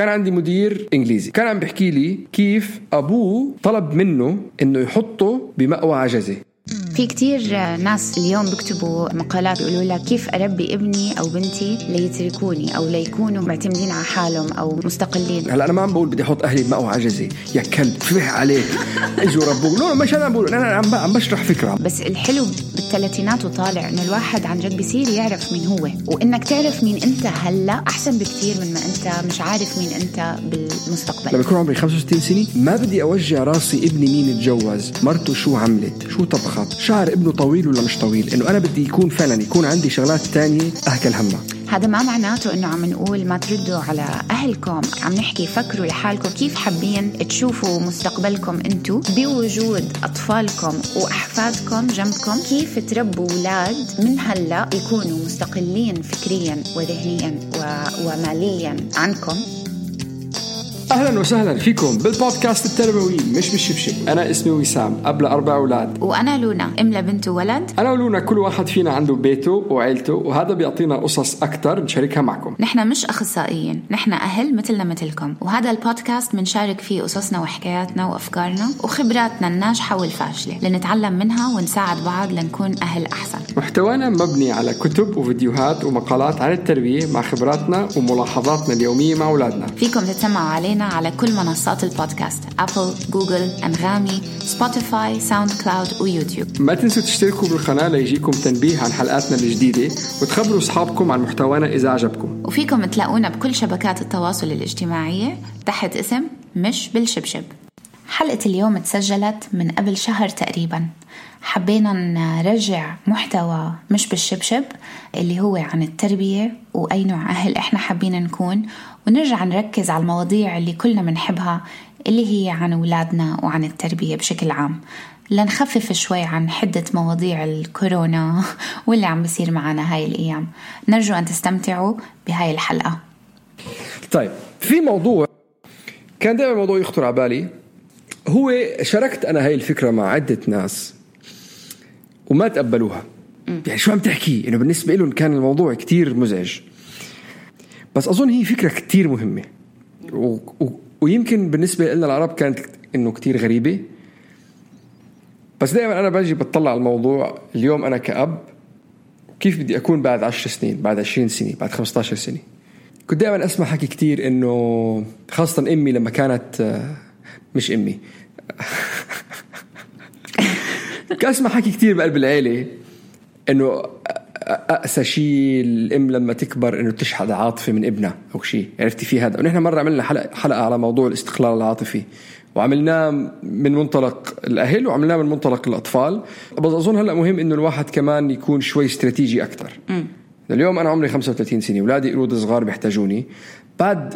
كان عندي مدير إنجليزي. كان عم بيحكي لي كيف أبوه طلب منه إنه يحطه بمأوى عجزي في كتير ناس اليوم بيكتبوا مقالات بيقولوا لك كيف أربي ابني أو بنتي ليتركوني أو ليكونوا معتمدين على حالهم أو مستقلين. هلا أنا ما عم بقول بدي أحط أهلي بمأوى عجزي يا كلب فبح عليك. إجوا ربوك. لا مش أنا عم بقول. أنا عم عم بشرح فكرة. بس الحلو بالثلاثينات وطالع انه الواحد عن جد بيصير يعرف مين هو. وإنك تعرف مين أنت هلأ أحسن بكتير من ما أنت مش عارف مين أنت بالمستقبل. لما يكون عمري 65 سنة. ما بدي أوجع راسي ابني مين اتجوز. مرته شو عملت؟ شو طبخت؟ شعر ابنه طويل ولا مش طويل؟ إنه أنا بدي يكون فعلا يكون عندي شغلات تانية اهكل همها هذا ما معناته إنه عم نقول ما تردوا على أهلكم عم نحكي فكروا لحالكم كيف حابين تشوفوا مستقبلكم أنتم بوجود أطفالكم وأحفادكم جنبكم كيف تربوا أولاد من هلأ يكونوا مستقلين فكريا وذهنيا و... وماليا عنكم. أهلا وسهلا فيكم بالبودكاست التربوي مش بالشبشب. أنا اسمي وسام أب لأربع أولاد. وأنا لونا أم لبنت وولد. أنا ولونا كل واحد فينا عنده بيته وعيلته وهذا بيعطينا قصص أكثر نشاركها معكم. نحن مش أخصائيين نحن أهل مثلنا مثلكم. وهذا البودكاست بنشارك فيه قصصنا وحكاياتنا وأفكارنا وخبراتنا الناجحة والفاشلة لنتعلم منها ونساعد بعض لنكون أهل أحسن. محتوانا مبني على كتب وفيديوهات ومقالات عن التربية مع خبراتنا وملاحظاتنا اليومية مع أولادنا. فيكم تتسمعوا علينا على كل منصات البودكاست أبل، جوجل، أنغامي، سبوتيفاي، ساوند كلاود ويوتيوب ما تنسوا تشتركوا بالقناة ليجيكم تنبيه عن حلقاتنا الجديدة وتخبروا أصحابكم عن محتوانا إذا عجبكم. وفيكم تلاقونا بكل شبكات التواصل الاجتماعية تحت اسم مش بالشبشب. حلقة اليوم تسجلت من قبل شهر تقريبا. حبينا نرجع محتوى مش بالشبشب اللي هو عن التربية وأي نوع أهل إحنا حابين نكون ونرجع نركز على المواضيع اللي كلنا بنحبها اللي هي عن أولادنا وعن التربية بشكل عام. لنخفف شوي عن حدة مواضيع الكورونا واللي عم بيصير معنا هاي الأيام. نرجو أن تستمتعوا بهاي الحلقة. طيب في موضوع كان دائما موضوع يخطر على بالي. هو شاركت أنا هاي الفكرة مع عدة ناس وما تقبلوها. يعني شو عم تحكي؟ إنه بالنسبة لهم كان الموضوع كتير مزعج. بس أظن هي فكرة كتير مهمة. و... و... ويمكن بالنسبة لنا العرب كانت إنه كتير غريبة. بس دائما أنا باجي بطلع على الموضوع اليوم أنا كأب كيف بدي أكون بعد 10 سنين بعد 20 سنة بعد 15 سنة؟ كنت دائما أسمع حكي كتير إنه خاصة أمي لما كانت مش أمي. كنت أسمع حكي كتير بقلب العيلة إنه أقسى شيء الأم لما تكبر إنه تشحذ عاطفة من ابنها أو شيء. عرفتي في هذا؟ ونحن مرة عملنا حلقه حلقة على موضوع الاستقلال العاطفي. وعملناه من منطلق الأهل وعملناه من منطلق الأطفال. بس أظن هلأ مهم إنه الواحد كمان يكون شوي استراتيجي أكثر اليوم أنا عمري 35 سنة اولادي قرود صغار بيحتاجوني بعد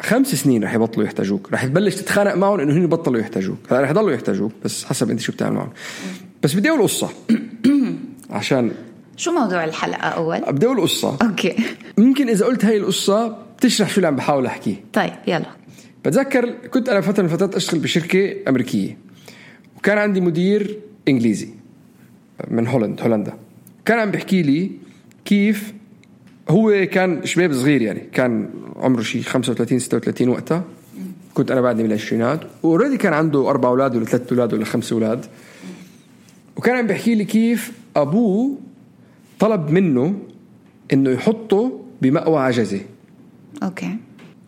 خمس سنين رح يبطلوا يحتاجوك. رح تبلش تتخانق معهم إنه هن يبطلوا يحتاجوك. هلأ رح يضلوا يحتاجوك بس حسب أنت شو بتعمل معهم. بس بدي أقول قصة. عشان شو موضوع الحلقة أول؟ بدي أقول قصه أوكي. يمكن إذا قلت هاي القصة بتشرح شو اللي عم بحاول احكيه طيب يلا. بتذكر كنت أنا فترة من الفترات أشتغل بشركة أمريكية. وكان عندي مدير إنجليزي من هولند هولندا. كان عم بيحكي لي كيف هو كان شباب صغير يعني كان عمره شيء 35 36 وقتها. كنت أنا بعدني بالعشرينات و already كان عنده أربع أولاد ولا ثلاث أولاد ولا خمس أولاد. وكان عم بيحكي لي كيف أبوه طلب منه إنه يحطه بمأوى عجزي أوكي.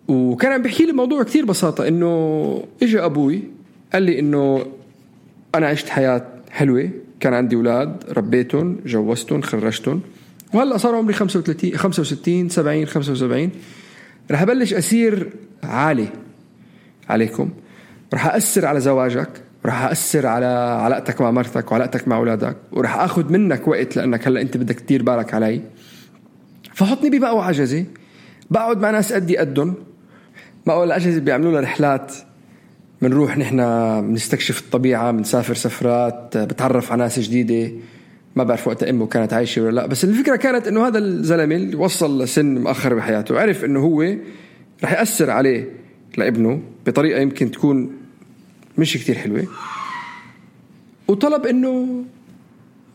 وكان عم بيحكي لي الموضوع كتير بساطة إنه اجى أبوي قال لي إنه أنا عشت حياة حلوة كان عندي أولاد ربيتهم جوزتهم خرجتهم. وهلأ صار عمري 35 65 70 75 رح أبلش أسير عالي عليكم. رح اثر على زواجك. رح اثر على علاقتك مع مرتك وعلاقتك مع أولادك ورح آخذ منك وقت لأنك هلأ أنت بدك تدير بالك علي. فحطني بمأوى عجزي بقعد مع ناس قدي قدهم مأوى العجزي بيعملوا لنا رحلات بنروح نحن بنستكشف الطبيعة بنسافر سفرات بتعرف على ناس جديدة. ما بعرف وقتها أمه كانت عايشة ولا لا بس الفكرة كانت إنه هذا الزلمة اللي وصل لسن مؤخر بحياته عرف إنه هو رح يأثر عليه لابنه بطريقة يمكن تكون مش كتير حلوة. وطلب إنه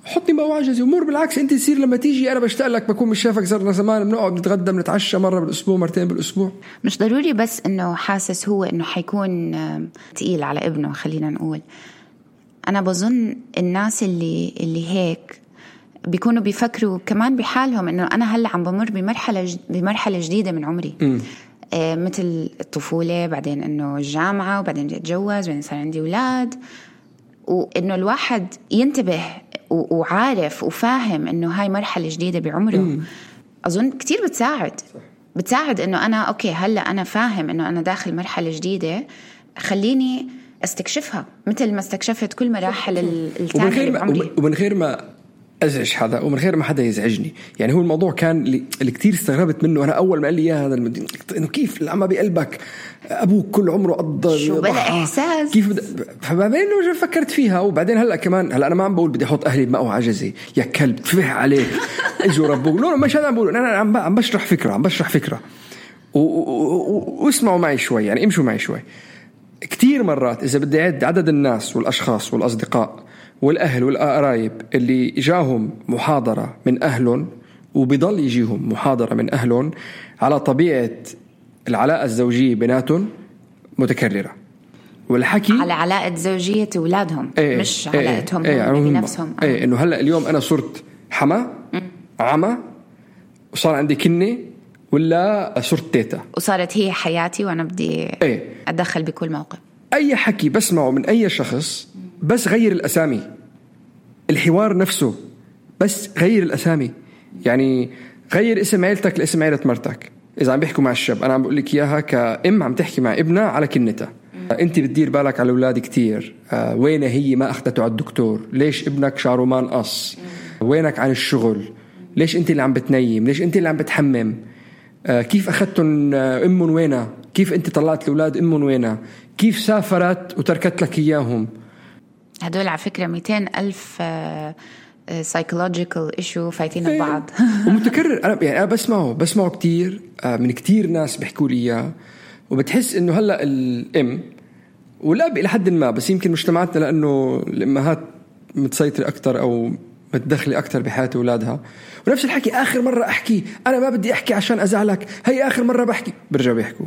حطني مواعجزي ومر بالعكس أنت تصير لما تيجي أنا بشتاق لك بكون مش شافك صرنا زمان بنقعد نتغدى بنتعشى مرة بالأسبوع مرتين بالأسبوع. مش ضروري بس إنه حاسس هو إنه حيكون تقيل على ابنه خلينا نقول. أنا بظن الناس اللي اللي هيك بيكونوا بيفكروا كمان بحالهم إنه أنا هلأ عم بمر بمرحلة بمرحلة جديدة من عمري. آه مثل الطفولة بعدين إنه الجامعة وبعدين بدي أتجوز بعدين صار عندي أولاد. وإنه الواحد ينتبه وعارف وفاهم إنه هاي مرحلة جديدة بعمره. أظن كتير بتساعد. بتساعد إنه أنا أوكي هلأ أنا فاهم إنه أنا داخل مرحلة جديدة خليني أستكشفها مثل ما استكشفت كل مراحل ال- ومن الثانية غير اللي بعمري ومن غير ما أزعج حدا ومن غير ما حدا يزعجني. يعني هو الموضوع كان اللي, كثير استغربت منه. أنا أول ما قال لي اياه هذا المد... إنه كيف العمى بقلبك؟ أبوك كل عمره قضى شو بلا ضحى. إحساس. كيف بد... فبعدين فكرت فيها. وبعدين هلأ كمان هلأ أنا ما عم بقول بدي أحط أهلي بمأوى عجزي. يا كلب تفح عليك. إجوا ربوك. لا مش هذا عم بقول. أنا عم عم بشرح فكرة عم بشرح فكرة. و... و... واسمعوا معي شوي. يعني امشوا معي شوي. كثير مرات إذا بدي أعد عدد الناس والأشخاص والأصدقاء والأهل والقرايب اللي اجاهم محاضرة من أهلهم وبضل يجيهم محاضرة من أهلهم على طبيعة العلاقة الزوجية بيناتهم متكررة. والحكي على علاقة زوجية أولادهم إيه مش إيه علاقتهم هم هم. بنفسهم. إيه إنه هلأ اليوم أنا صرت حما عمى وصار عندي كنة ولا صرت تيتا. وصارت هي حياتي وأنا بدي إيه. أتدخل بكل موقف. أي حكي بسمعه من أي شخص بس غير الأسامي. الحوار نفسه بس غير الأسامي. يعني غير اسم عيلتك لاسم عيلة مرتك. إذا عم بيحكوا مع الشاب أنا عم بقول لك إياها كأم عم تحكي مع ابنها على كنتها أنت بتدير بالك على الأولاد كتير. آه، وين هي ما أخذته على الدكتور؟ ليش ابنك شعره ما نقص وينك عن الشغل؟ ليش أنت اللي عم بتنيم؟ ليش أنت اللي عم بتحمم؟ آه، كيف اخذتهم آه، أمهم وينها؟ كيف أنت طلعت الأولاد أمهم وينها؟ كيف سافرت وتركت لك إياهم؟ هدول على فكرة 200 ألف psychological issue فايتين إيه. ببعض ومتكرر. أنا يعني أنا بسمعه بسمعه كثير من كثير ناس بيحكوا لي إياه. وبتحس إنه هلأ الإم والاب إلى حد ما بس يمكن مجتمعاتنا لأنه الإمهات متسيطرة أكثر أو متدخلة أكثر بحياة أولادها. ونفس الحكي آخر مرة أحكي أنا ما بدي أحكي عشان أزعلك هي آخر مرة بحكي برجعوا بيحكوا.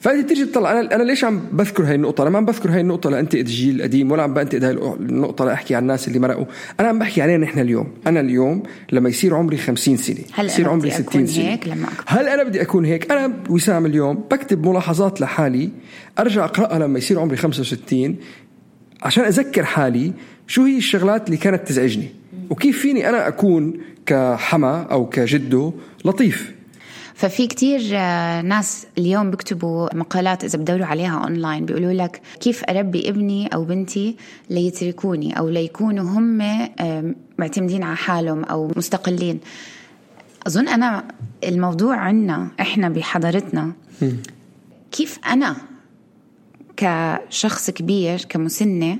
فانت تيجي تطلع أنا أنا ليش عم بذكر هاي النقطة؟ أنا ما عم بذكر هاي النقطة لانتقد الجيل القديم ولا عم بنتقد هاي النقطة لأحكي عن الناس اللي مرقوا، أنا عم بحكي علينا نحن اليوم، أنا اليوم لما يصير عمري 50 سنة هل يصير أنا عمري بدي 60 أكون سنة هيك لما أكبر؟ هل أنا بدي أكون هيك؟ أنا وسام اليوم بكتب ملاحظات لحالي أرجع أقرأها لما يصير عمري 65 عشان أذكر حالي شو هي الشغلات اللي كانت تزعجني وكيف فيني أنا أكون كحما أو كجده لطيف ففي كتير آه، ناس اليوم بيكتبوا مقالات إذا بدوروا عليها أونلاين بيقولوا لك كيف أربي ابني أو بنتي ليتركوني أو ليكونوا هم آه، معتمدين على حالهم أو مستقلين. أظن أنا الموضوع عنا إحنا بحضارتنا. كيف أنا كشخص كبير كمسنة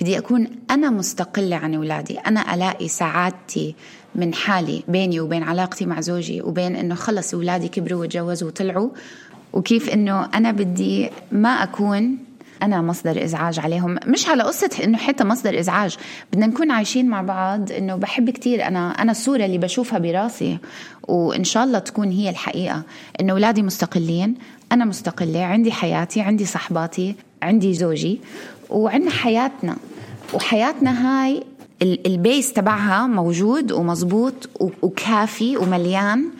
بدي أكون أنا مستقلة عن أولادي. أنا ألاقي سعادتي من حالي بيني وبين علاقتي مع زوجي وبين إنه خلص أولادي كبروا وتجوزوا وطلعوا. وكيف إنه أنا بدي ما أكون أنا مصدر إزعاج عليهم. مش على قصة إنه حتى مصدر إزعاج. بدنا نكون عايشين مع بعض إنه بحب كتير. أنا أنا الصورة اللي بشوفها براسي وإن شاء الله تكون هي الحقيقة. إنه أولادي مستقلين أنا مستقلة عندي حياتي عندي صحباتي عندي زوجي. وعندنا حياتنا. وحياتنا هاي ال- البيس تبعها موجود ومزبوط وكافي ومليان.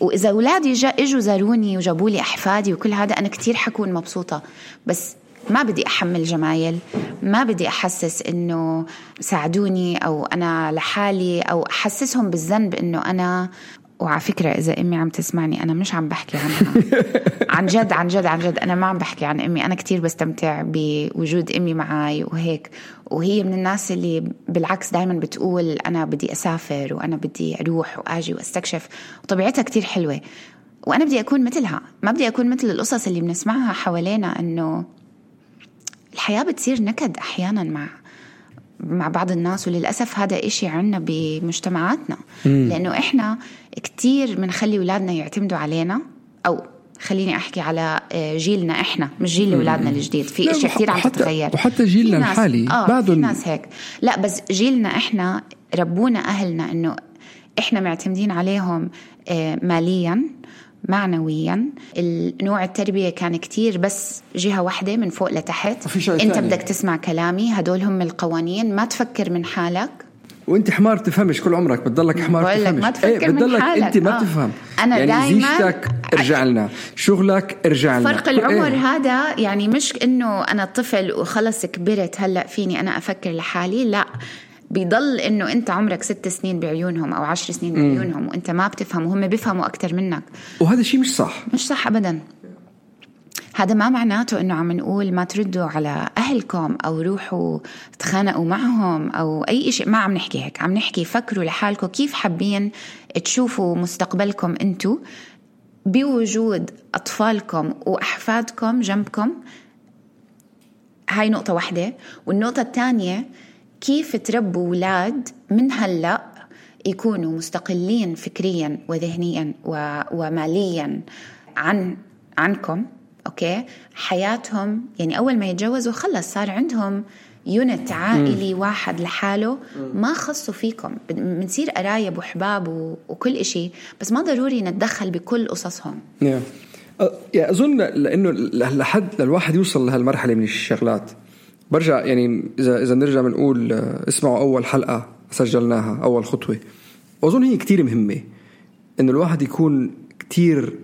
وإذا أولادي إجوا زاروني وجابوا لي أحفادي وكل هذا أنا كتير حكون مبسوطة. بس ما بدي أحمل جمايل. ما بدي أحسس إنه ساعدوني أو أنا لحالي أو أحسسهم بالذنب إنه أنا وعلى فكرة إذا أمي عم تسمعني أنا مش عم بحكي عنها عن جد عن جد عن جد. أنا ما عم بحكي عن أمي. أنا كتير بستمتع بوجود أمي معي وهيك. وهي من الناس اللي بالعكس دايما بتقول أنا بدي أسافر وأنا بدي أروح وأجي وأستكشف. وطبيعتها كتير حلوة. وأنا بدي أكون مثلها. ما بدي أكون مثل القصص اللي بنسمعها حوالينا أنه الحياة بتصير نكد أحيانا مع مع بعض الناس. وللأسف هذا إشي عنا بمجتمعاتنا. مم. لأنه إحنا كتير بنخلي أولادنا يعتمدوا علينا أو خليني أحكي على آه، جيلنا إحنا مش جيل اولادنا الجديد. في اشياء كثير عم تتغير. وحتى جيلنا الحالي. آه في ناس هيك. لا بس جيلنا إحنا ربونا أهلنا إنه إحنا معتمدين عليهم آه، ماليا معنويا. النوع التربية كان كتير بس جهة واحدة من فوق لتحت. أنت. بدك تسمع كلامي هدول هم القوانين. ما تفكر من حالك. وانت حمار تفهمش كل عمرك بتضلك حمار بقول لك تفهمش. ما تفكر إيه من بتضلك حالك. أنت ما آه. بتفهم أنا يعني دايماً زيجتك ارجع لنا شغلك ارجع لنا. فرق العمر إيه. هذا يعني مش إنه أنا طفل وخلص كبرت هلأ فيني أنا أفكر لحالي لأ. بيضل إنه أنت عمرك ست سنين بعيونهم أو عشر سنين بعيونهم وأنت ما بتفهم وهم بيفهموا أكثر منك. وهذا شيء مش صح. مش صح ابدا. هذا ما معناته إنه عم نقول ما تردوا على أهلكم أو روحوا تخانقوا معهم أو أي شيء ما عم نحكي هيك. عم نحكي فكروا لحالكم كيف حابين تشوفوا مستقبلكم انتو بوجود أطفالكم وأحفادكم جنبكم. هاي نقطة واحدة. والنقطة الثانية كيف تربوا أولاد من هلأ يكونوا مستقلين فكريا وذهنيا وماليا عن عنكم. أوكي؟ حياتهم يعني أول ما يتجوزوا خلص صار عندهم unit عائلي واحد لحاله ما خصوا فيكم. بنصير قرايب وحباب وكل إشي بس ما ضروري نتدخل بكل قصصهم. نعم. يعني أظن لأنه لحد للواحد يوصل لهالمرحلة من الشغلات. برجع يعني إذا إذا بنرجع بنقول اسمعوا أول حلقة سجلناها أول خطوة. واظن هي كتير مهمة. إنه الواحد يكون كتير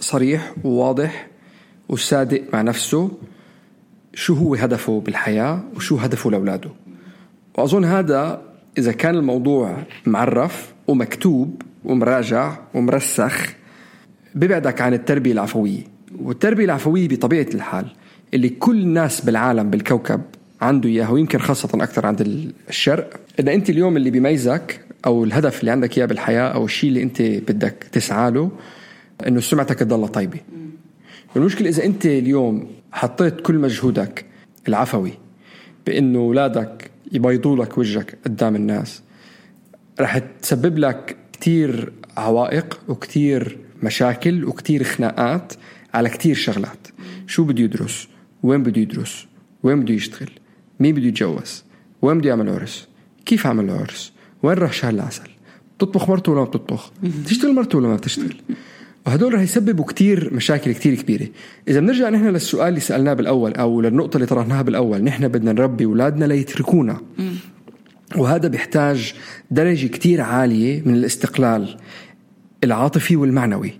صريح وواضح وصادق مع نفسه. شو هو هدفه بالحياة وشو هدفه لأولاده؟ وأظن هذا إذا كان الموضوع معرف ومكتوب ومراجع ومرسخ بيبعدك عن التربية العفوية. والتربية العفوية بطبيعة الحال اللي كل الناس بالعالم بالكوكب عنده إياها ويمكن خاصة أكثر عند الشرق. إن أنت اليوم اللي بيميزك أو الهدف اللي عندك إياه بالحياة أو الشيء اللي أنت بدك تسعى له إنه سمعتك تضلها طيبة. المشكلة إذا أنت اليوم حطيت كل مجهودك العفوي بإنه أولادك يبيضوا لك وجهك قدام الناس رح تسبب لك كتير عوائق وكتير مشاكل وكتير خناقات على كتير شغلات. شو بده يدرس؟ وين بده يدرس؟ وين بده يشتغل؟ مين بده يتجوز؟ وين بده يعمل عرس؟ كيف عمل العرس وين راح شهر العسل؟ بتطبخ مرته ولا ما بتطبخ؟ بتشتغل مرته ولا ما بتشتغل؟ وهدول رح يسببوا كتير مشاكل كتير كبيرة. إذا بنرجع نحن للسؤال اللي سألناه بالأول أو للنقطة اللي طرحناها بالأول نحن بدنا نربي أولادنا ليتركونا. وهذا بيحتاج درجة كتير عالية من الاستقلال العاطفي والمعنوي.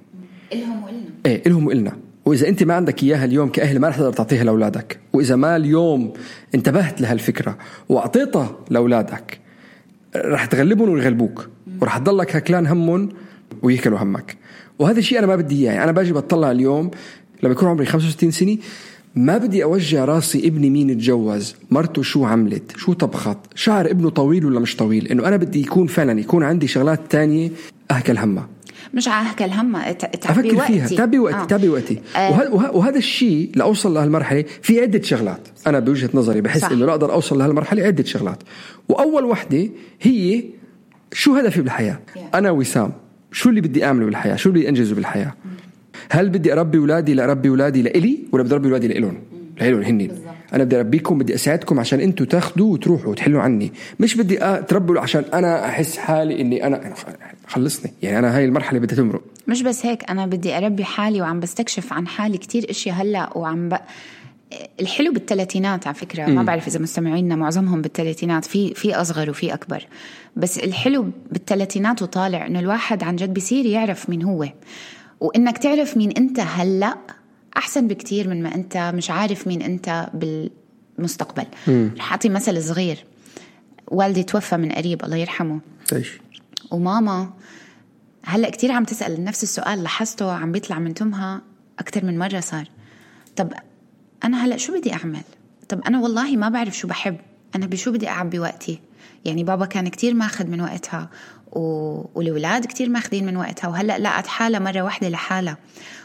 إلهم وإلنا. إيه إلهم وإلنا. وإذا أنت ما عندك إياها اليوم كأهل ما رح تقدر تعطيها لأولادك. وإذا ما اليوم انتبهت لهالفكرة وأعطيتها لأولادك رح تغلبهم ويغلبوك. ورح تضلك هكلان همهم ويهكلوا همك. وهذا الشيء أنا ما بدي إياه. يعني أنا باجي بطلع اليوم لما يكون عمري 65 سنة ما بدي أوجع راسي ابني مين تجوز مرته شو عملت شو طبخت شعر ابنه طويل ولا مش طويل؟ إنه أنا بدي يكون فعلا يكون عندي شغلات تانية أهكل همها مش عاهكل همها تعبي أفكر وقتي. فيها تعبي وقتي آه. تعبي وقتي. آه. وه- وه- وهذا الشيء لأوصل لهالمرحلة في عدة شغلات. أنا بوجهة نظري بحس صح. إنه لا أقدر أوصل لهالمرحلة عدة شغلات. وأول وحدة هي شو هدفي بالحياة؟ أنا وسام. شو اللي بدي أعمله بالحياة؟ شو اللي بدي أنجزه بالحياة؟ هل بدي أربي أولادي لأربي أولادي لإلي ولا بدي أربي أولادي لإلهم؟ لإلهم هن أنا بدي أربيكم بدي أساعدكم عشان أنتم تاخذوا وتروحوا وتحلوا عني. مش بدي تربوا عشان أنا أحس حالي إني أنا خلصني. يعني أنا هاي المرحلة بدها تمرق. مش بس هيك أنا بدي أربي حالي وعم بستكشف عن حالي كتير إشياء هلأ وعم ب... الحلو بالثلاثينات على فكرة. ما بعرف إذا مستمعينا معظمهم بالثلاثينات في في أصغر وفي أكبر. بس الحلو بالثلاثينات وطالع إنه الواحد عن جد بيصير يعرف مين هو. وإنك تعرف مين أنت هلأ أحسن بكتير من ما أنت مش عارف مين أنت بالمستقبل. رح أعطي مثل صغير. والدي توفى من قريب الله يرحمه. إيش؟ وماما هلأ كتير عم تسأل نفس السؤال لاحظته عم بيطلع من تمها أكثر من مرة صار. طب أنا هلا شو بدي أعمل؟ طب أنا والله ما بعرف شو بحب. أنا بشو بدي أعبي وقتي؟ يعني بابا كان كتير ماخذ من وقتها و... والولاد كتير ماخذين من وقتها وهلا لقت حالها مرة واحدة لحالها.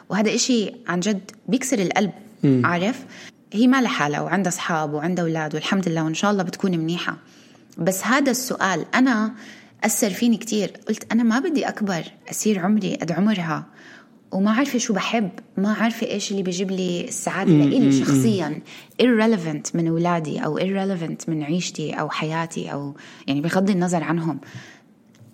وهذا إشي عن جد بيكسر القلب م. عارف؟ هي ما لحالها وعندها أصحاب وعندها أولاد والحمد لله وإن شاء الله بتكون منيحة. بس هذا السؤال أنا أثر فيني كتير. قلت أنا ما بدي أكبر أصير عمري قد عمرها. وما عارفة شو بحب ما عارفة إيش اللي بيجيب لي السعادة لإلي شخصيا. Irrelevant من أولادي أو irrelevant من عيشتي أو حياتي أو يعني بغض النظر عنهم.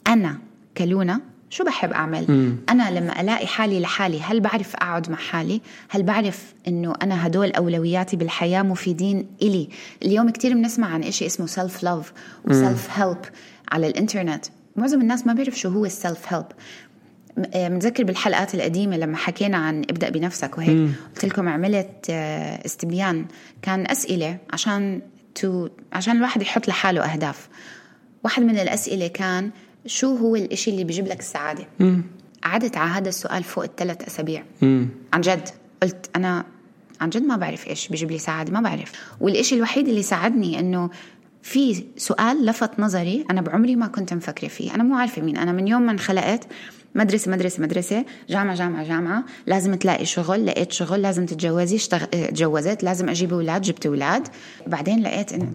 أنا كلونا شو بحب أعمل؟ مم. أنا لما ألاقي حالي لحالي هل بعرف أقعد مع حالي؟ هل بعرف أنه أنا هدول أولوياتي بالحياة مفيدين إلي؟ اليوم كتير بنسمع عن إشي اسمه self love و self help على الإنترنت. معظم الناس ما بيعرف شو هو ال self help متذكر بالحلقات القديمة لما حكينا عن ابدأ بنفسك وهيك قلت لكم عملت آه، استبيان كان أسئلة عشان to عشان الواحد يحط لحاله أهداف. واحد من الأسئلة كان شو هو الإشي اللي بيجيب لك السعادة؟ قعدت على هذا السؤال فوق الثلاث أسابيع. عن جد. قلت أنا عن جد ما بعرف إيش بيجيب لي سعادة ما بعرف. والإشي الوحيد اللي ساعدني إنه في سؤال لفت نظري أنا بعمري ما كنت مفكرة فيه. أنا مو عارفة مين. أنا من يوم ما انخلقت مدرسة مدرسة مدرسة جامعة جامعة جامعة لازم تلاقي شغل لقيت شغل لازم تتجوزي اشتغ... تجوزت لازم أجيب أولاد جبت أولاد. بعدين لقيت إنه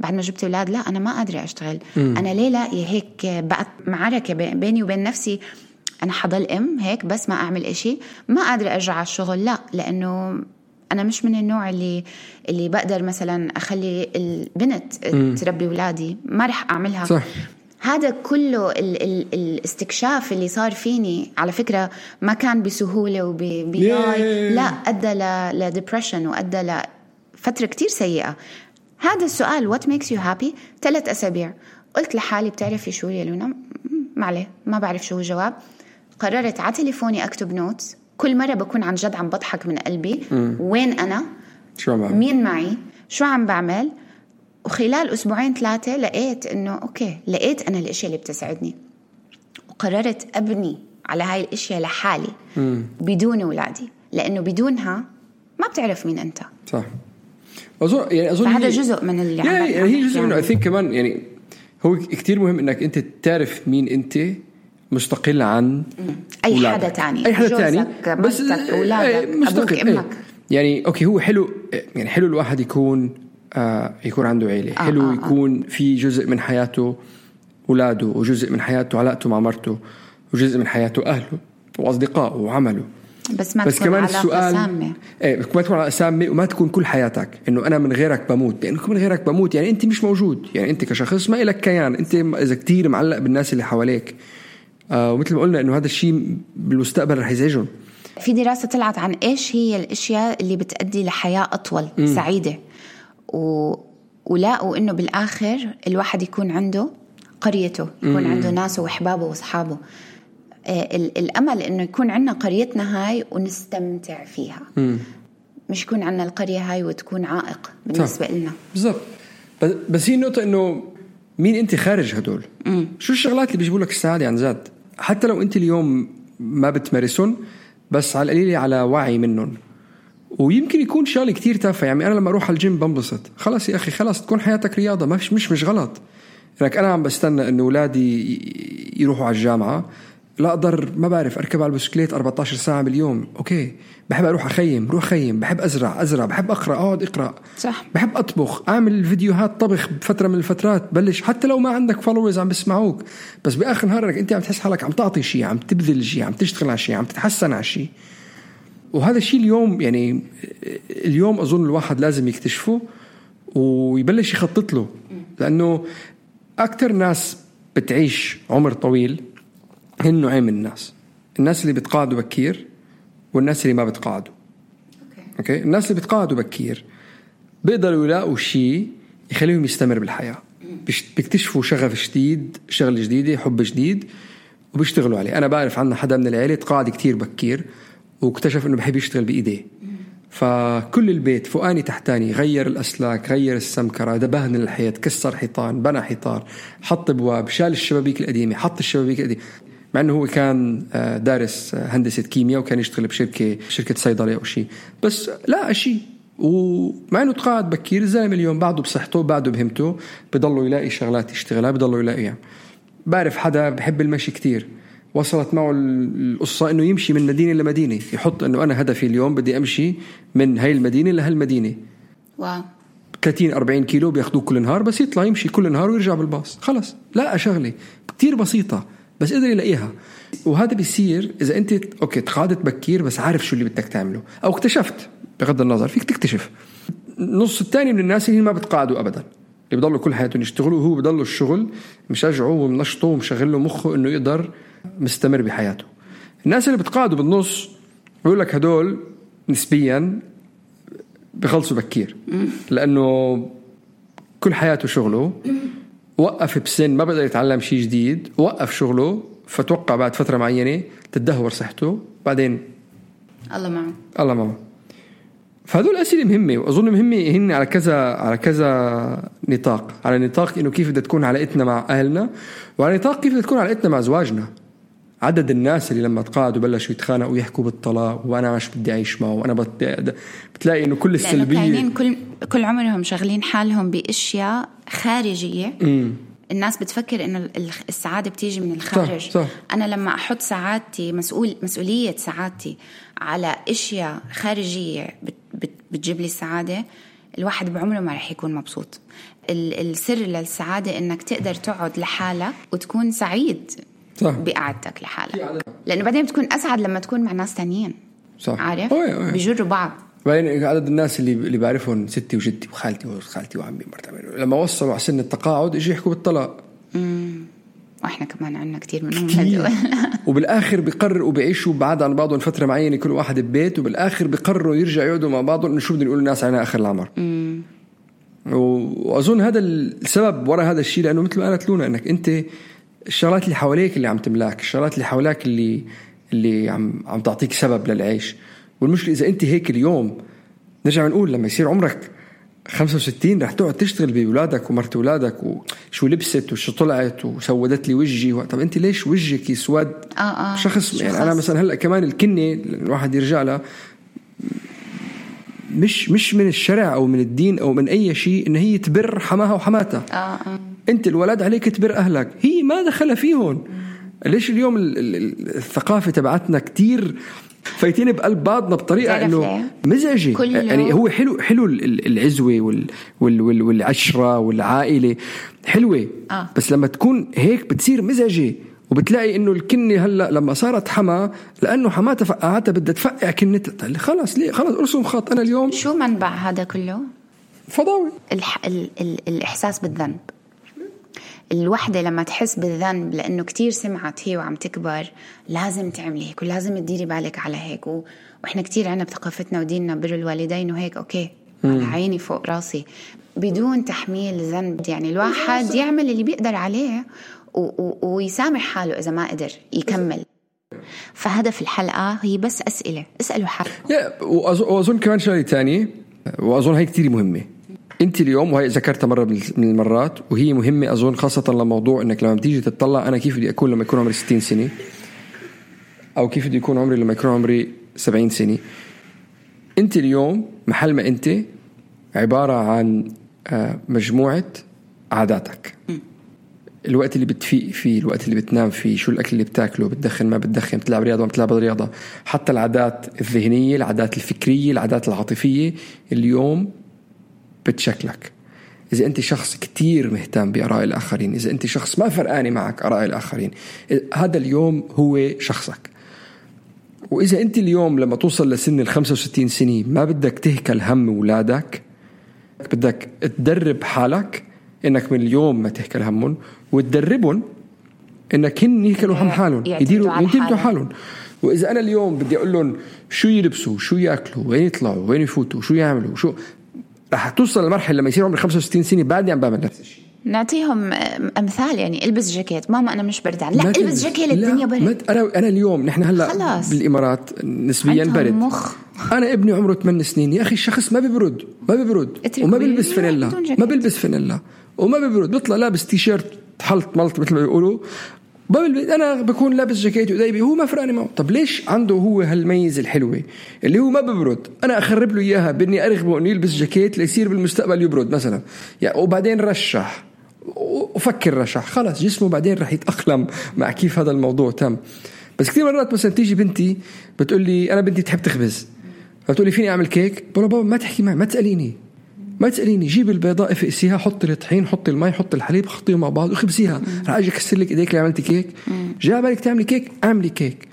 بعد ما جبت أولاد لا أنا ما قادرة أشتغل. م. أنا ليه لاقي هيك بقت معركة بيني وبين نفسي أنا حضل أم هيك بس ما أعمل إشي. ما قادرة أرجع على الشغل لا لأنه أنا مش من النوع اللي اللي بقدر مثلا أخلي البنت م. تربي اولادي ما رح أعملها. صح. هذا كله ال ال الاستكشاف اللي صار فيني على فكرة ما كان بسهولة وبناي لا أدى ل depression وأدى لفترة كتير سيئة. هذا السؤال what makes you happy ثلاث أسابيع. قلت لحالي بتعرفي شو يا لونا؟ ما عليه ما بعرف شو الجواب. قررت على تليفوني أكتب notes كل مرة بكون عن جد عم بضحك من قلبي. وين أنا؟ شو عم مين معي؟ شو عم بعمل؟ وخلال أسبوعين ثلاثة لقيت إنه أوكي لقيت أنا الاشياء اللي بتسعدني. وقررت أبني على هاي الإشياء لحالي. مم. بدون أولادي. لأنه بدونها ما بتعرف مين أنت. صح. اظن يعني أظن هذا جزء من اللي يعني هي جزء منه. اي كمان يعني هو كثير مهم إنك أنت تعرف مين أنت. مستقل عن أي أولادك. حدا تاني. أي حدا تاني. بس أولادك مستقل أبوك إمك. يعني أوكي هو حلو يعني حلو الواحد يكون آه يكون عنده عيلة. آه حلو آه, آه. يكون في جزء من حياته أولاده وجزء من حياته علاقته مع مرته وجزء من حياته أهله وأصدقائه وعمله. بس ما بس تكون كمان السؤال سامة. إيه ما تكون على سامة وما تكون كل حياتك إنه أنا من غيرك بموت. لأنه من غيرك بموت يعني أنت مش موجود. يعني أنت كشخص ما لك كيان. أنت إذا كتير معلق بالناس اللي حواليك. ومثل ما قلنا إنه هذا الشيء بالمستقبل رح يزعجهم. في دراسة طلعت عن إيش هي الأشياء اللي بتأدي لحياة أطول م. سعيدة. و... ولاقوا انه بالآخر الواحد يكون عنده قريته يكون مم. عنده ناسه وأحبابه وأصحابه. آه الأمل إنه يكون عندنا قريتنا هاي ونستمتع فيها. مم. مش يكون عندنا القرية هاي وتكون عائق بالنسبة لنا. بالضبط. بس هي النقطة إنه مين أنت خارج هدول؟ مم. شو الشغلات اللي بيجيبوا لك السعادة عن جد؟ حتى لو انت اليوم ما بتمارسهم بس على القليله على وعي منهم. ويمكن يكون شغله كتير تافهه يعني أنا لما أروح على الجيم بنبسط. خلاص يا أخي خلاص تكون حياتك رياضة. مش مش مش غلط. لك أنا عم بستنى إنه أولادي يروحوا على الجامعة. لا أقدر ما بعرف اركب على البسكليت 14 ساعة باليوم. أوكي بحب أروح أخيم روح خيم بحب أزرع أزرع بحب أقرأ أقعد أقرأ. صح. بحب أطبخ أعمل فيديوهات طبخ بفترة من الفترات بلش. حتى لو ما عندك followers عم بسمعوك بس بآخر نهارك أنت عم تحس حالك عم تعطي شيء عم تبذل شيء عم تشتغل على شيء عم تتحسن على شيء وهذا الشيء اليوم يعني اليوم أظن الواحد لازم يكتشفه ويبلش يخطط له. لأنه أكثر ناس بتعيش عمر طويل هن نوعين من الناس. الناس اللي بتقاعدوا بكير والناس اللي ما بتقاعدوا أوكي. الناس اللي بتقاعدوا بكير بيقدروا يلاقوا شيء يخليهم يستمر بالحياة. بيكتشفوا شغف جديد شغله جديده حب جديد وبيشتغلوا عليه. أنا بعرف عنا حدا من العيلة تقاعد كتير بكير واكتشف إنه بحب يشتغل بإيديه. فكل البيت فوقاني تحتاني غير الأسلاك غير السمكرة دبهن الحيط كسر حيطان بنى حيطان حط أبواب شال الشبابيك القديمة حط الشبابيك القديمة. مع إنه هو كان آه، دارس آه، هندسة كيمياء وكان يشتغل بشركة شركة صيدله أو شيء. بس لا شيء ومع إنه تقاعد بكير الزلمة اليوم بعده بصحته بعده بهمته بضله يلاقي شغلات يشتغلها بضله يلاقيها. بعرف حدا بحب المشي كتير. وصلت معه ال- القصة إنه يمشي من مدينة لمدينة يحط إنه أنا هدفي اليوم بدي أمشي من هاي المدينة لهالمدينة wow. 30 40 كيلو بياخذوه كل نهار بس يطلع يمشي كل نهار ويرجع بالباص. خلص. لا شغلة كتير بسيطة. بس قدر يلاقيها. وهذا بيصير إذا أنت أوكي تقاعدت بكير بس عارف شو اللي بدك تعمله. أو اكتشفت بغض النظر فيك تكتشف. النص الثاني من الناس اللي ما بتقاعدوا ابدا. اللي بضلوا كل حياتهم يشتغلوا وهو بضلوا الشغل مشجعه ومنشطه ومشغل له مخه إنه يقدر مستمر بحياته. الناس اللي بتقاعدوا بالنص بقول لك هدول نسبيا بخلصوا بكير. لأنه كل حياته شغله. وقف بسن ما بقدر يتعلم شيء جديد وقف شغله فتوقع بعد فترة معينة تدهور صحته. بعدين؟ الله معه. الله معه. فهدول اسئله مهمة وأظن مهمة هن على كذا على كذا نطاق. على نطاق إنه كيف بدها تكون علاقتنا مع أهلنا وعلى نطاق كيف بدها تكون علاقتنا مع زواجنا عدد الناس اللي لما تقاعدوا بلشوا يتخانقوا ويحكوا بالطلاق وأنا مش بدي أعيش معه وأنا بدي بتلاقي إنه كل السلبية. كل كل عمرهم شاغلين حالهم بأشياء خارجية. الناس بتفكر إنه ال- السعادة بتيجي من الخارج. صح. أنا لما أحط سعادتي مسؤول مسؤولية سعادتي على أشياء خارجية بت بت بتجيب لي السعادة الواحد بعمره ما رح يكون مبسوط. ال- السر للسعادة إنك تقدر تقعد لحالك وتكون سعيد. صح. بقعدتك لحالك. لأنه بعدين بتكون أسعد لما تكون مع ناس تانيين. صح. عارف؟ أوي أوي. بيجروا بعض. بعدين عدد الناس اللي اللي بعرفهم ستي وجدي وخالتي وخالتي وعمي مرت عمي لما وصلوا على سن التقاعد إجوا يحكوا بالطلاق. وإحنا كمان عندنا كثير منهم. هدول وبالآخر بيقرروا وبيعيشوا بعاد عن بعضهم فترة معينة كل واحد ببيت وبالآخر بيقرروا يرجعوا يقعدوا مع بعضهم إنه شو بدهم يقولوا الناس علينا آخر العمر. و- وأظن هذا السبب وراء هذا الشيء لأنه مثل ما قالت لونا إنك أنت الشغلات اللي حواليك اللي عم تملاك الشغلات اللي حواليك اللي اللي عم عم تعطيك سبب للعيش والمشكلة إذا أنت هيك اليوم نرجع نقول لما يصير عمرك 65 رح تقعد تشتغل بأولادك ومرت أولادك وشو لبست وشو طلعت وسودت لي وجهي و... طب أنت ليش وجهك يسود آه، آه. شخص شو يعني أنا؟ مثلا هلأ كمان الكنة الواحد يرجع لها مش مش من الشرع أو من الدين أو من أي شيء إن هي تبر حماها وحماتها آه آه انت الولد عليك تبر أهلك. هي ما دخلها فيهم ليش اليوم ال- ال- ال- الثقافة تبعتنا كتير فايتين بقلب بعضنا بطريقة إنه؟ مزعجة. يعني هو حلو حلو ال- ال- العزوة وال وال وال والعشرة والعائلة. حلوة. آه. بس لما تكون هيك بتصير مزعجة. وبتلاقي إنه الكنة هلأ لما صارت حما لأنه حماتها فقعتها بدها تفقع كنتها طيب خلص ليه؟ خلص ارسم خط. أنا اليوم شو منبع هذا كله؟ فضاوي الح... ال... ال... الإحساس بالذنب. الوحدة لما تحس بالذنب لأنه كتير سمعت هي وعم تكبر لازم تعملي هيك ولازم تديري بالك على هيك و... وإحنا كتير عنا بثقافتنا وديننا بر الوالدين وهيك أوكي على عيني فوق راسي. بدون تحميل ذنب يعني الواحد يعمل اللي بيقدر عليه و... و... ويسامح حاله إذا ما قدر يكمل. فهدف الحلقة هي بس أسئلة اسألوا حالكم. وأظن, وأظن كمان شغلة ثانية وأظن هي كثير مهمة. انت اليوم وهي ذكرتها مرة من المرات وهي مهمة أظن خاصة لموضوع إنك لما بتيجي تطلع أنا كيف بدي أكون لما يكون عمري 60 سنة؟ أو كيف بدي يكون عمري لما يكون عمري 70 سنة؟ انت اليوم محل ما انت عبارة عن آه، مجموعة عاداتك. الوقت اللي بتفيق فيه الوقت اللي بتنام فيه شو الأكل اللي بتاكله بتدخن ما بتدخن بتلعب رياضة ما بتلعب رياضة. حتى العادات الذهنية العادات الفكرية العادات العاطفية اليوم بتشكلك. إذا أنت شخص كتير مهتم بآراء الآخرين إذا أنت شخص ما فرقاني معك آراء الآخرين هذا اليوم هو شخصك. وإذا أنت اليوم لما توصل لسن ال 65 سنة ما بدك تهكل هم أولادك بدك تدرب حالك إنك من اليوم ما تهكل همهم وتدربهم إنك هن يهكلوا هم حالهم يعتمدوا على يعتمدوا حالهم. حالهم. وإذا أنا اليوم بدي أقول لهم شو يلبسوا شو يأكلوا وين يطلعوا وين يفوتوا شو يعملوا شو رح توصل لمرحلة لما يصير عمري 65 سنة بعدني عم بعمل نفس الشيء نعطيهم أمثال يعني البس جاكيت. ماما أنا مش بردان لا البس جاكيت الدنيا برد أنا أنا اليوم نحن هلأ خلاص. بالإمارات نسبيا برد. مخ. أنا ابني عمره 8 سنين. يا أخي الشخص ما بيبرد ما بيبرد وما بيلبس فانيلا. ما بيلبس فانيلا. وما بيبرد بيطلع لابس تيشيرت حلط ملط مثل ما بيقولوا. أنا بكون لابس جاكيت ودايبي هو ما فرقني معه. طب ليش عنده هو هالميزة الحلوة اللي هو ما ببرد؟ أنا أخرب له إياها بإني أرغبه إنه يلبس جاكيت ليصير بالمستقبل يبرد مثلا. يعني وبعدين رشح. وفكر رشح. خلص جسمه بعدين رح يتأقلم مع كيف هذا الموضوع تم. بس كثير مرات مثلا تيجي بنتي بتقول لي أنا بنتي تحب تخبز. فبتقول لي فيني أعمل كيك؟ بقول بابا ما تحكي معي ما تسأليني. ما تسأليني جيب البيضة افقسيها حطي الطحين حطي المي حطي الحليب خلطيهم مع بعض وخبزيها رح أجي أكسر لك إيديك اللي عملتي كيك. جاء بالك تعملي كيك؟ اعملي كيك.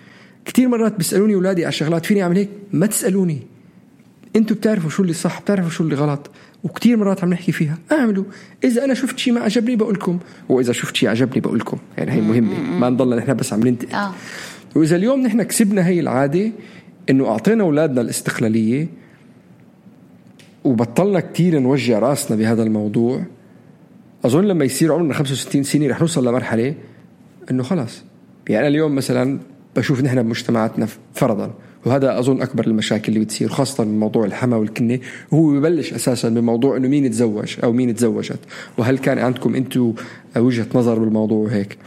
كثير مرات بيسألوني اولادي على شغلات فيني أعمل هيك؟ ما تسألوني. أنتم بتعرفوا شو اللي صح بتعرفوا شو اللي غلط وكثير مرات عم نحكي فيها. اعملوا. إذا أنا شفت شيء ما عجبني بقول لكم وإذا شفت شيء عجبني بقول لكم يعني هي مهمة. ما نضلنا نحن بس عم ننتقد. آه. وإذا اليوم نحن كسبنا هي العادة إنه أعطينا أولادنا الاستقلالية وبطلنا كتير نوجع رأسنا بهذا الموضوع. أظن لما يصير عمرنا 65 سنة رح نوصل لمرحلة إنه خلاص. يعني أنا اليوم مثلا بشوف نحن بمجتمعاتنا فرضا وهذا أظن أكبر المشاكل اللي بتصير خاصه بموضوع الحما والكنة. وهو ببلش أساسا بموضوع إنه مين تزوج أو مين تزوجت. وهل كان عندكم أنتم وجهة نظر بالموضوع وهيك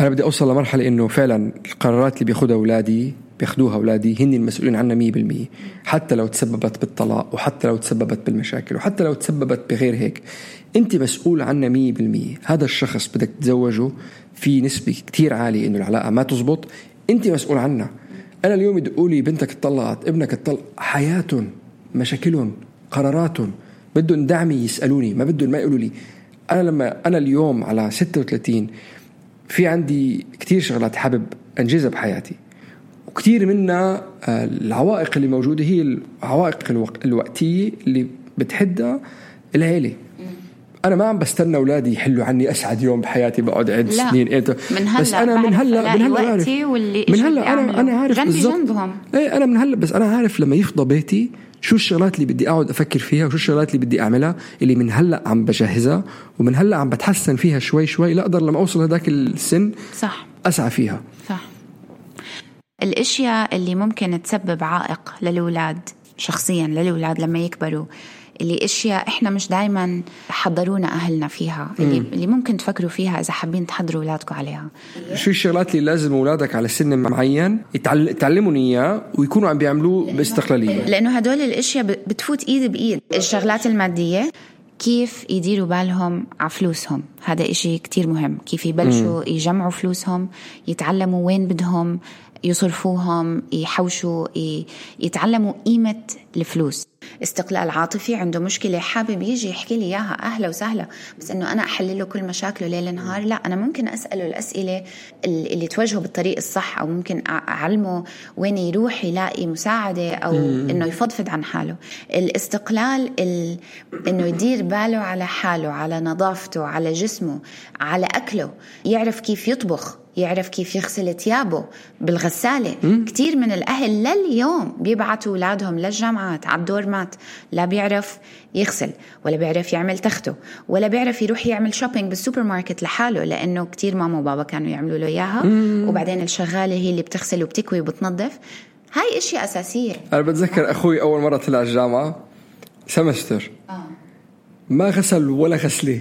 أنا بدي أوصل لمرحلة إنه فعلا القرارات اللي بياخذها أولادي بياخذوها أولادي هن المسؤولين عنها 100% حتى لو تسببت بالطلاق وحتى لو تسببت بالمشاكل وحتى لو تسببت بغير هيك أنت مسؤول عنها 100% هذا الشخص بدك تتزوجه في نسبة كتير عالية إنه العلاقة ما تزبط أنت مسؤول عنها. أنا اليوم يدقوا لي بنتك اتطلقت ابنك اتطلق حياتهم مشاكلهم قراراتهم بدهم دعمي يسألوني ما بدهم ما يقولوا لي. أنا لما أنا اليوم على 36 في عندي كتير شغلات حابب أنجزها بحياتي. وكثير منها آه، العوائق اللي موجودة هي العوائق الوقتية اللي بتحدها العيلة. أنا ما عم بستنى أولادي يحلوا عني أسعد يوم بحياتي بقعد عد سنين إيه من هلأ بس أنا من هلا من هلأ عارف. واللي من هلأ أنا أنا عارف جنبي جنبهم. إيه أنا من هلأ بس أنا عارف لما يفضى بيتي شو الشغلات اللي بدي أقعد أفكر فيها وشو الشغلات اللي بدي أعملها اللي من هلأ عم بجهزها ومن هلأ عم بتحسن فيها شوي شوي لأقدر لما أوصل هذاك السن صح. أسعى فيها. صح الأشياء اللي ممكن تسبب عائق للأولاد شخصيا للأولاد لما يكبروا اللي أشياء إحنا مش دائما حضرونا أهلنا فيها اللي, اللي ممكن تفكروا فيها إذا حابين تحضروا أولادكم عليها. شو الشغلات اللي لازم أولادك على سن معين يتعلموا اياه ويكونوا عم بيعملوه باستقلالية؟ لأنه هدول الأشياء بتفوت إيد بإيد. الشغلات المادية كيف يديروا بالهم على فلوسهم. هذا إشي كتير مهم. كيف يبلشوا. يجمعوا فلوسهم يتعلموا وين بدهم يصرفوهم يحوشوا يتعلموا قيمة الفلوس. استقلال عاطفي عنده مشكلة. حابب يجي يحكي لي إياها. أهلا وسهلا. بس إنه أنا أحل له كل مشاكله ليل نهار. لا أنا ممكن أسأله الأسئلة اللي توجهه بالطريق الصح أو ممكن أعلمه وين يروح يلاقي مساعدة أو إنه يفضفض عن حاله. الاستقلال ال... إنه يدير باله على حاله على نظافته على جسمه. على أكله يعرف كيف يطبخ يعرف كيف يغسل ثيابه بالغسالة مم. كتير من الأهل لليوم بيبعتوا أولادهم للجامعات على ال dormات لا بيعرف يغسل ولا بيعرف يعمل تخته ولا بيعرف يروح يعمل shopping بالسوبر ماركت لحاله لأنه كتير ماما وبابا كانوا يعملوا له إياها مم. وبعدين الشغالة هي اللي بتغسل وبتكوي وبتنظف هاي إشياء أساسية أنا بتذكر أخوي أول مرة طلع الجامعة سمستر آه. ما غسل ولا غسلة.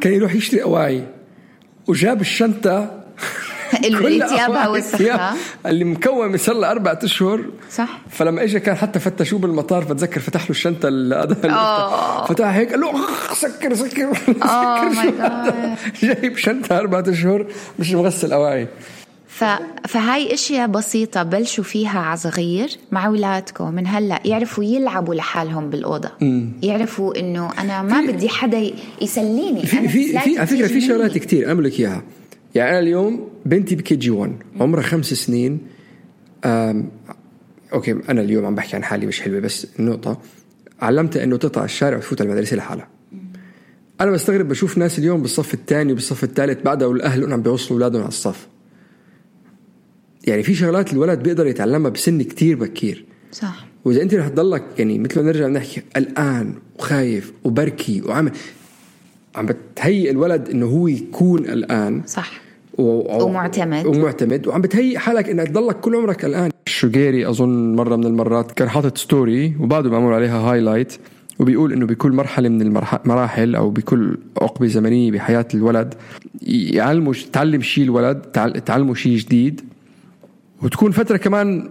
كان يروح يشتري أواعي. وجاب الشنطة. الثياب والسخرة اللي مكوم صار له أربع أشهر. صح. فلما اجى كان حتى فتشوه بالمطار بتذكر فتح له الشنطة فتح هيك قال له سكر سكر. سكر جايب شنطة أربع أشهر مش مغسل أواعي. ف... فهاي أشياء بسيطة بلشوا فيها على صغير مع اولادكم من هلأ يعرفوا يلعبوا لحالهم بالأوضة. مم. يعرفوا إنه أنا ما بدي حدا يسليني. في أنا في في على فكرة في شغلات كثير بقول لك إياها. يعني أنا اليوم بنتي بال KG1 عمرها خمس سنين. أوكي أنا اليوم عم بحكي عن حالي مش حلوة بس النقطه علمتها إنه تطلع الشارع وتفوت المدرسة لحالها. أنا بستغرب بشوف ناس اليوم بالصف الثاني وبالصف الثالث بعدها والأهل عم بيوصلوا أولادهم على الصف. يعني في شغلات الولد بيقدر يتعلمها بسن كتير بكير. صح. وإذا انت رح تضلك يعني مثل ما نرجع نحكي قلقان وخايف وبركي وعم عم بتهيئ الولد إنه هو يكون قلقان. صح. و... ومعتمد. ومعتمد. وعم بتهيئ حالك إنك تضلك كل عمرك قلقان. شقيري أظن مرة من المرات كان حاطط story وبعده معمول عليها highlight وبيقول إنه بكل مرحلة من المراحل أو بكل عقبة زمنية بحياة الولد يعلموا تعلم شيء الولد تعلموا شيء جديد. وتكون فترة كمان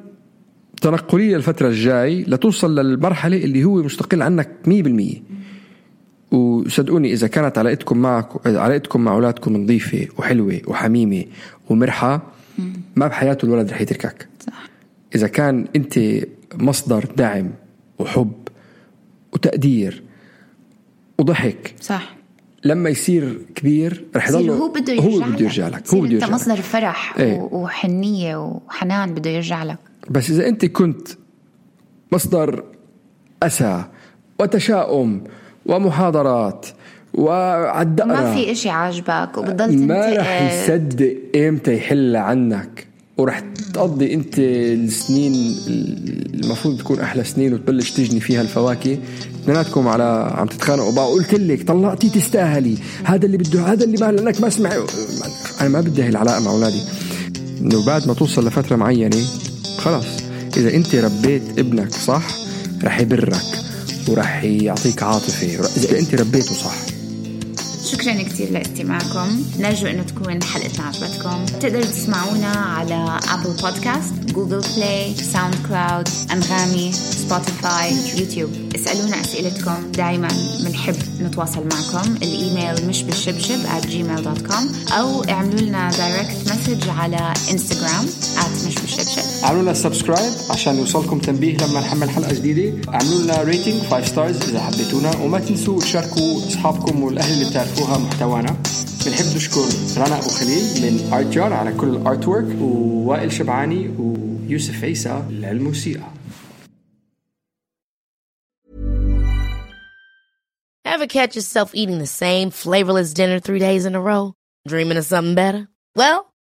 تنقلية الفترة الجاي لتوصل للمرحلة اللي هو مستقل عنك 100% وصدقوني إذا كانت علاقتكم معك علاقتكم مع أولادكم نظيفة وحلوة وحميمة ومرحة ما بحياته الولد رح يتركك. صح. إذا كان أنت مصدر دعم وحب وتقدير وضحك صح. لما يصير كبير رح يضل هو بده يرجع هو بده يرجع لك هو بده يرجع انت مصدر فرح إيه؟ وحنية وحنان بده يرجع لك. بس إذا أنت كنت مصدر أسى وتشاؤم ومحاضرات وعالدقرة ما في إشي عاجبك وبتضل ما رح يصدق إمتى يحل عنك. ورح تقضي انت السنين المفروض تكون أحلى سنين وتبلش تجني فيها الفواكه. اثنيناتكم على عم تتخانقوا. بقى قلت لك طلقتي تستاهلي. هذا اللي بده هذا اللي ما لأنك ما سمع أنا ما بدي هي العلاقة مع أولادي. إنه بعد ما توصل لفترة معينة خلاص. إذا أنت ربيت ابنك صح رح يبرك ورح يعطيك عاطفة. إذا أنت ربيته صح شكرا كثير لاستماعكم. نرجو إنه تكون حلقتنا عجبتكم. تقدروا تسمعونا على ابل بودكاست جوجل بلاي ساوند كلاود أنغامي سبوتيفاي يوتيوب اسألونا أسئلتكم. دائما بنحب نتواصل معكم. الإيميل مش بالشبشب at gmail.com أو اعملوا لنا direct message على انستغرام at مش بالشبشب. اعملوا لنا subscribe عشان يوصلكم تنبيه لما نحمل حلقة جديدة اعملوا لنا rating 5 stars إذا حبيتونا وما تنسوا تشاركوا أصحابكم والأهل اللي بتعرفوها محتوانا بنحب نشكر رنا أبو خليل من ارت جار على كل الارت ورك ووائل شبعاني ويوسف عيسى للموسيقى Ever catch yourself eating the same flavorless dinner three days in a row? Dreaming of something better? Well,